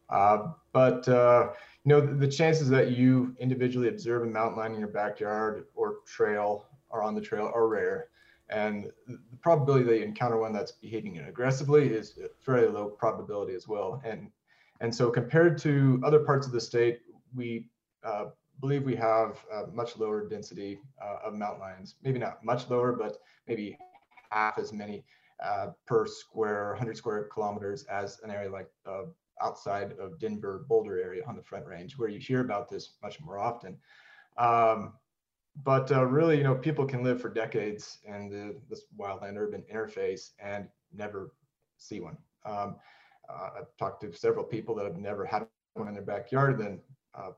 Uh, but uh, you know, the, the, chances that you individually observe a mountain lion in your backyard or trail or on the trail are rare. And the probability that you encounter one that's behaving aggressively is a fairly low probability as well. And and so compared to other parts of the state, we uh, believe we have a much lower density uh, of mountain lions. Maybe not much lower, but maybe half as many uh, per square 100 square kilometers as an area like uh, outside of Denver Boulder area on the Front Range, where you hear about this much more often. Um, but uh, really, you know, people can live for decades in the, this wildland urban interface and never see one. Um, uh, I've talked to several people that have never had one in their backyard. Then uh,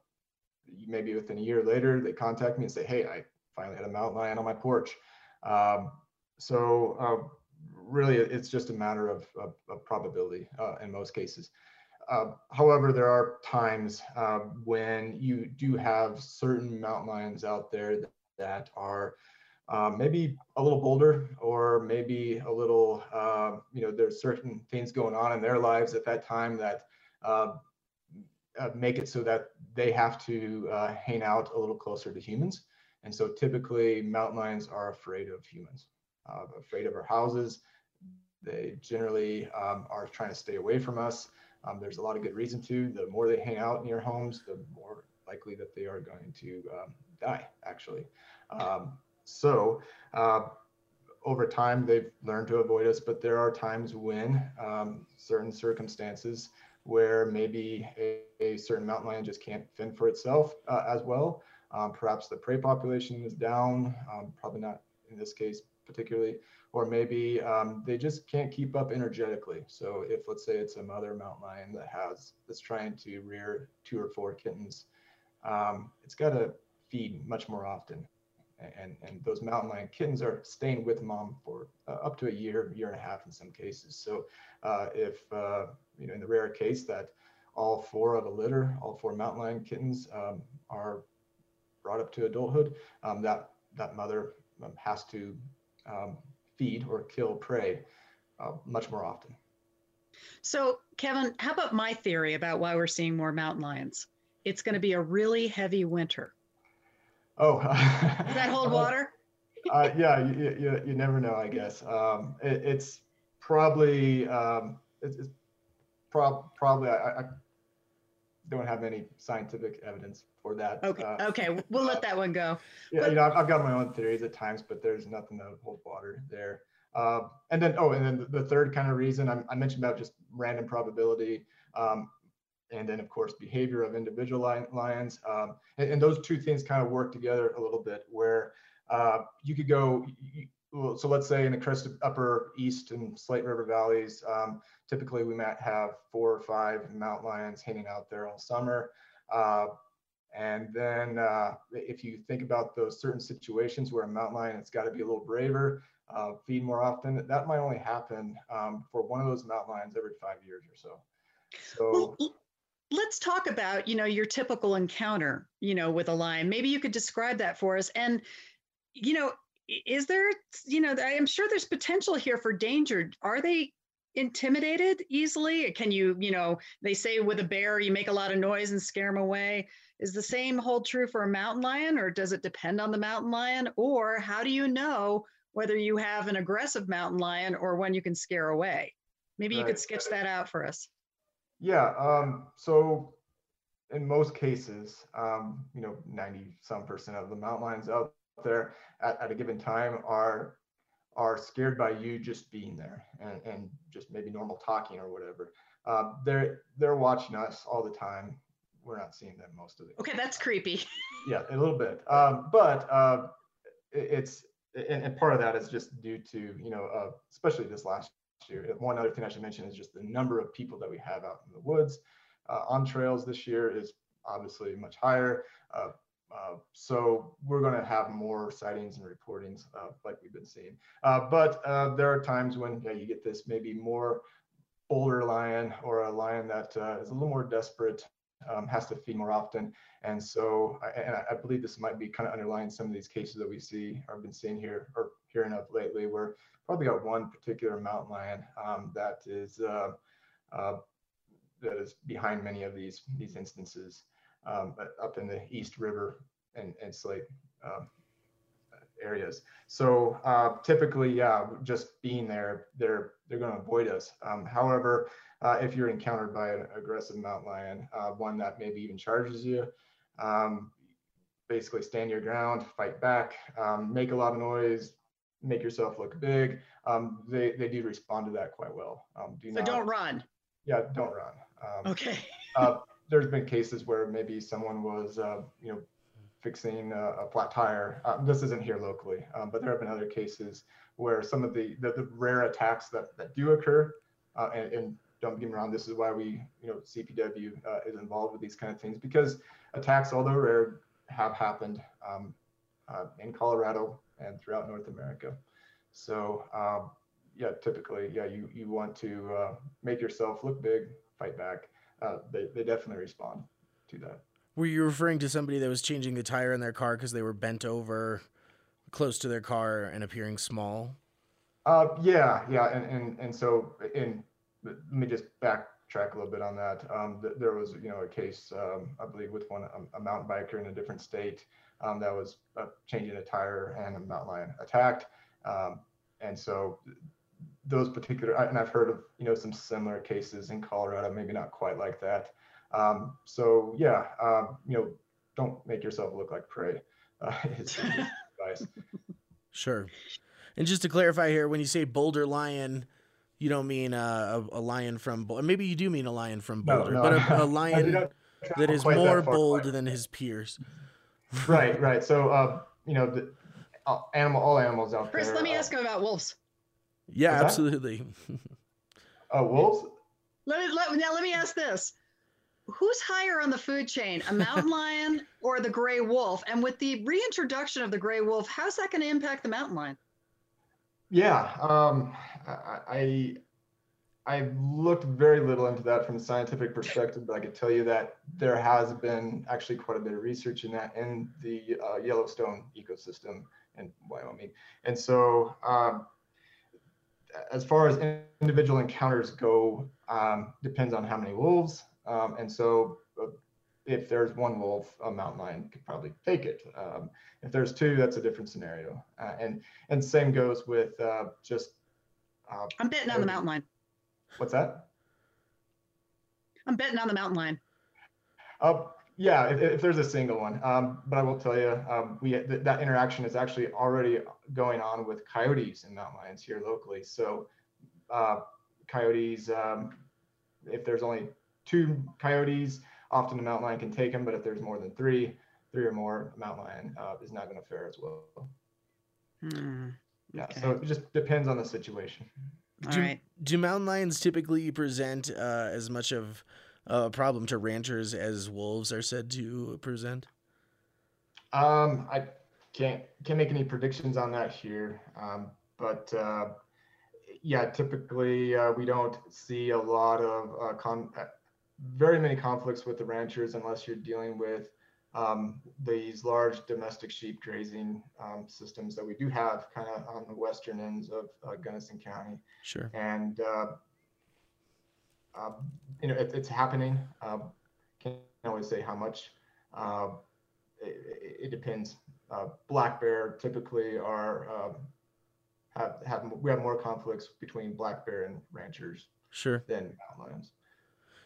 maybe within a year later, they contact me and say, "Hey, I finally had a mountain lion on my porch." Um, so uh, really, it's just a matter of, of, of probability uh, in most cases. Uh, however, there are times uh, when you do have certain mountain lions out there that, are um, maybe a little bolder or maybe a little, uh, you know, there's certain things going on in their lives at that time that uh, uh, make it so that they have to uh, hang out a little closer to humans. And so typically mountain lions are afraid of humans, uh, afraid of our houses. They generally um, are trying to stay away from us. Um, there's a lot of good reason to. The more they hang out near homes, the more likely that they are going to um, die, actually. Um, so uh, over time, they've learned to avoid us, but there are times when um, certain circumstances where maybe a, a, certain mountain lion just can't fend for itself uh, as well. Um, perhaps the prey population is down, um, probably not in this case particularly, or maybe um, they just can't keep up energetically. So if let's say it's a mother mountain lion that has that's trying to rear two or four kittens, um, it's got to feed much more often. And, and those mountain lion kittens are staying with mom for uh, up to a year, year and a half in some cases. So uh, if uh, you know, in the rare case that all four of a litter, all four mountain lion kittens um, are brought up to adulthood, um, that that mother um, has to um, feed or kill prey uh, much more often. So, Kevin, how about my theory about why we're seeing more mountain lions? It's going to be a really heavy winter. Oh, Does that hold <laughs> water? uh, yeah, you, you, you never know, I guess. Um, it, it's probably um, it's, it's prob- probably I, I don't have any scientific evidence for that. Okay, Uh, okay, we'll let that one go. yeah, But- you know, I've, I've got my own theories at times, but there's nothing that hold water there. Um, and then, oh, and then the third kind of reason I, I mentioned about just random probability, um, and then of course behavior of individual lions, um, and, and those two things kind of work together a little bit. Where uh, you could go, you, so let's say in the crested upper east and Slate River valleys, um, typically we might have four or five mountain lions hanging out there all summer. Uh, and then uh, if you think about those certain situations where a mountain lion, it's got to be a little braver, uh, feed more often. That might only happen um, for one of those mountain lions every five years or so. So Well, let's talk about, you know, your typical encounter, you know, with a lion. Maybe you could describe that for us. And, you know, is there, you know, I am sure there's potential here for danger. Are they intimidated easily? Can you, you know, they say with a bear, you make a lot of noise and scare them away. Is the same hold true for a mountain lion or does it depend on the mountain lion? Or how do you know whether you have an aggressive mountain lion or one you can scare away? Maybe you could sketch that out for us. Yeah. Um, so in most cases, um, you know, 90 some percent of the mountain lions out there at, at a given time are are scared by you just being there and, and just maybe normal talking or whatever. Uh, they're they're watching us all the time. We're not seeing them most of the Okay, that's creepy. <laughs> yeah, a little bit. Um, but uh, it- it's and, and part of that is just due to you know, uh, especially this last One other thing I should mention is just the number of people that we have out in the woods uh, on trails this year is obviously much higher. Uh, uh, so we're going to have more sightings and reportings uh, like we've been seeing. Uh, but uh, there are times when yeah, you get this maybe more older lion or a lion that is a little more desperate um, has to feed more often. And so, I- and I, believe this might be kind of underlying some of these cases that we see or been seeing here or hearing of lately, where probably got one particular mountain lion um, that is uh, uh, that is behind many of these these instances um, up in the East River and and Slate um, areas. So uh, typically, yeah, just being there, they're they're going to avoid us. Um, however, uh, if you're encountered by an aggressive mountain lion, uh, one that maybe even charges you, um, basically stand your ground, fight back, um, make a lot of noise, make yourself look big. Um, they they do respond to that quite well. Um, do So not, don't run. yeah, don't run. Um, Okay. uh, there's been cases where maybe someone was, uh, you know, fixing a, a flat tire. Uh, this isn't here locally, um, but there have been other cases where some of the the, the rare attacks that, that do occur, uh, and, and don't get me wrong, this is why we, you know, CPW uh, is involved with these kind of things because attacks, although rare, have happened um, uh, in Colorado and throughout North America. So um, yeah, typically, yeah, you you want to uh, make yourself look big, fight back. Uh, they they definitely respond to that. Were you referring to somebody that was changing the tire in their car because they were bent over close to their car and appearing small? Uh, yeah, yeah, and and and so in let me just backtrack a little bit on that. Um, th- there was you know a case um, I believe with one um, a mountain biker in a different state um, that was uh, changing a tire and a mountain lion attacked, um, and so those particular and I've heard of you know some similar cases in Colorado, maybe not quite like that. Um, so yeah, um, you know, don't make yourself look like prey. <laughs> Uh, is is <laughs> advice. Sure. And just to clarify here, when you say Boulder lion, you don't mean uh, a, a lion from Boulder. Maybe you do mean a lion from Boulder, no, but a, <laughs> did lion that is that travel is quite that more bold than his peers. right right so uh you know the uh, animal all animals out Chris, there Chris, let me uh, ask him about wolves. Yeah, What's that? absolutely. uh, wolves Let me let, now let me ask this. Who's higher on the food chain, a mountain lion or the gray wolf? And with the reintroduction of the gray wolf, how's that going to impact the mountain lion? yeah um i i I've looked very little into that from a scientific perspective, but I could tell you that there has been actually quite a bit of research in that in the uh, Yellowstone ecosystem in Wyoming. And so, um, as far as individual encounters go, um, depends on how many wolves. Um, and so, uh, if there's one wolf, a mountain lion could probably take it. Um, if there's two, that's a different scenario. Uh, and and same goes with uh, just. Uh, I'm betting on the mountain lion. What's that? I'm betting on the mountain lion. Uh, yeah, if, if there's a single one. Um, but I will tell you, um, we th- that interaction is actually already going on with coyotes and mountain lions here locally. So uh, coyotes, um, if there's only two coyotes, often the mountain lion can take them. But if there's more than three, three or more, mountain lion uh, is not going to fare as well. Hmm. Yeah, okay. so it just depends on the situation. All do, right. do mountain lions typically present uh, as much of a problem to ranchers as wolves are said to present? Um, I can't can't make any predictions on that here, um, but uh, yeah, typically uh, we don't see a lot of uh, con- uh, very many conflicts with the ranchers unless you're dealing with um, these large domestic sheep grazing um, systems that we do have kind of on the western ends of uh, Gunnison County. Sure. And, uh, uh, you know, it, it's happening. Um, can't always say how much. Uh, it, it, depends. Uh, black bear typically are um, have, have we have more conflicts between black bear and ranchers sure than mountain lions.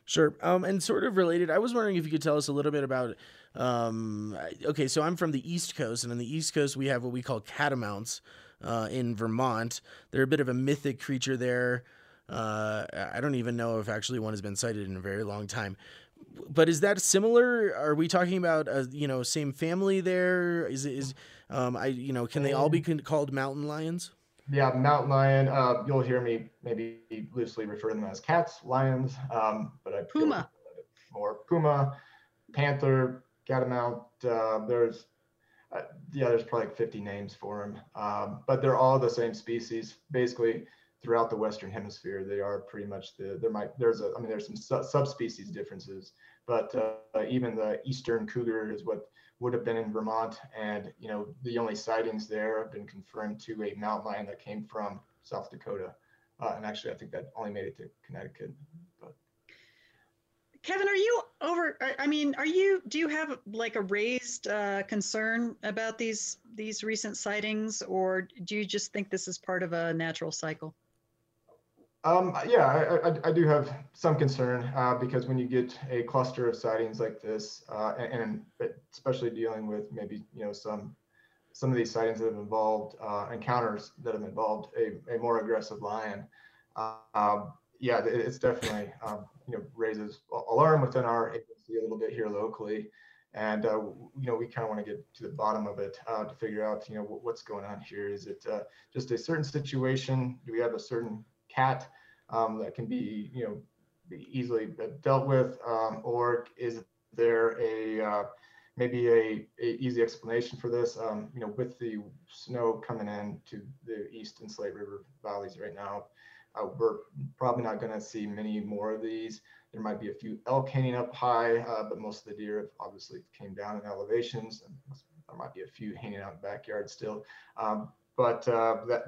Sure. Um, and sort of related, I was wondering if you could tell us a little bit about. Um, okay, so I'm from the East Coast, and on the East Coast we have what we call catamounts uh, in Vermont. They're a bit of a mythic creature there. Uh, I don't even know if actually one has been sighted in a very long time. But is that similar? Are we talking about a you know same family there? Is it is um, I you know can they all be called mountain lions? Yeah, mountain lion. Uh, you'll hear me maybe loosely refer to them as cats, lions, um, but I puma more puma, panther, catamount. Uh, there's uh, yeah, there's probably like 50 names for them, um, but they're all the same species. Basically, throughout the Western Hemisphere, they are pretty much the. There might there's a I mean there's some su- subspecies differences, but uh, even the eastern cougar is what would have been in Vermont, and you know the only sightings there have been confirmed to a mountain lion that came from South Dakota, uh, and actually I think that only made it to Connecticut. But Kevin, are you over? I mean, are you? Do you have like a raised uh, concern about these these recent sightings, or do you just think this is part of a natural cycle? Um, yeah, I, I, I, do have some concern uh, because when you get a cluster of sightings like this, uh, and, and, especially dealing with maybe you know some some of these sightings that have involved uh, encounters that have involved a, a more aggressive lion, uh, um, yeah, it, it's definitely um, you know raises alarm within our agency a little bit here locally, and uh, you know we kind of want to get to the bottom of it uh, to figure out you know what's going on here. Is it just a certain situation? Do we have a certain cat um, that can be, you know, easily dealt with, um, or is there a uh, maybe a, a, easy explanation for this? Um, you know, with the snow coming in to the east and Slate River valleys right now, uh, we're probably not going to see many more of these. There might be a few elk hanging up high, uh, but most of the deer have obviously came down in elevations. And there might be a few hanging out in the backyard still. Um, but uh, that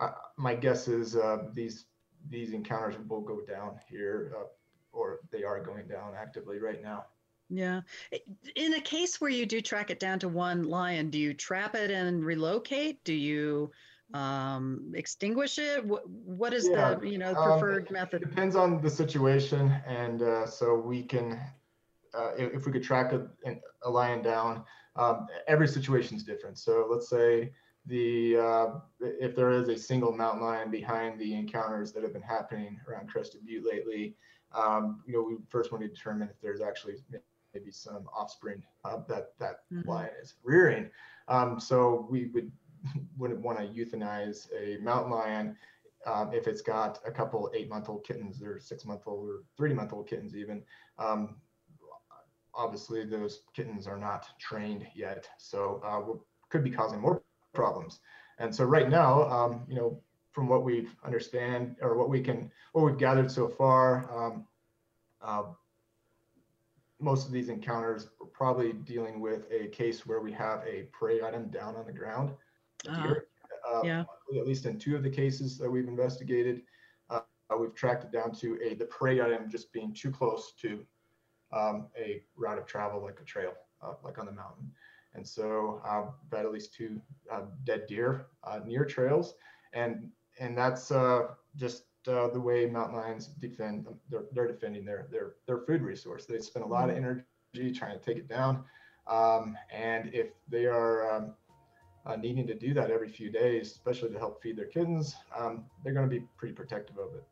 uh, my guess is uh, these these encounters will go down here, uh, or they are going down actively right now. Yeah. In a case where you do track it down to one lion, do you trap it and relocate? Do you um, extinguish it? What, what is yeah. the you know um, preferred um, method? Depends on the situation, and uh, so we can, uh, if, we could track a, a lion down, um, every situation is different. So let's say the uh, if there is a single mountain lion behind the encounters that have been happening around Crested Butte lately, um, you know, we first want to determine if there's actually maybe some offspring uh, that that mm-hmm. lion is rearing. Um, so we would <laughs> wouldn't want to euthanize a mountain lion um, if it's got a couple eight-month-old kittens or six-month-old or three-month-old kittens even. Um, obviously, those kittens are not trained yet, so uh, could be causing more problems. And so right now, um, you know, from what we understand or what we can, what we've gathered so far, um, uh, most of these encounters are probably dealing with a case where we have a prey item down on the ground. Ah. Uh, yeah. At least in two of the cases that we've investigated, uh, we've tracked it down to a the prey item just being too close to um, a route of travel like a trail, uh, like on the mountain. And so uh, we've had at least two uh, dead deer uh, near trails, and and that's uh, just uh, the way mountain lions defend. They're, they're defending their their their food resource. They spend a lot of energy trying to take it down, um, and if they are um, uh, needing to do that every few days, especially to help feed their kittens, um, they're going to be pretty protective of it.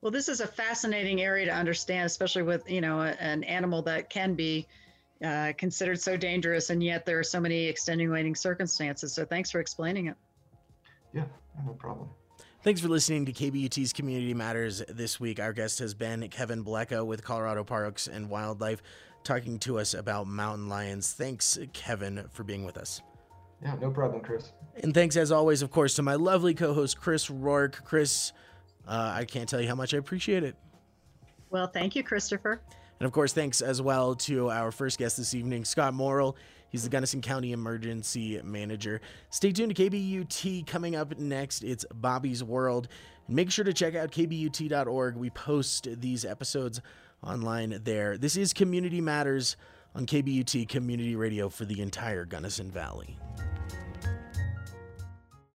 Well, this is a fascinating area to understand, especially with you know an animal that can be uh, considered so dangerous, and yet there are so many extenuating circumstances. So thanks for explaining it. Yeah, no problem. Thanks for listening to KBUT's Community Matters this week. Our guest has been Kevin Blecha with Colorado Parks and Wildlife, talking to us about mountain lions. Thanks, Kevin, for being with us. Yeah, no problem, Chris. And thanks, as always, of course, to my lovely co host, Chris Rourke. Chris, uh, I can't tell you how much I appreciate it. Well, thank you, Christopher. And of course, thanks as well to our first guest this evening, Scott Morrill. He's the Gunnison County Emergency Manager. Stay tuned to KBUT. Coming up next, it's Bobby's World. And make sure to check out KBUT.org. We post these episodes online there. This is Community Matters on KBUT Community Radio for the entire Gunnison Valley.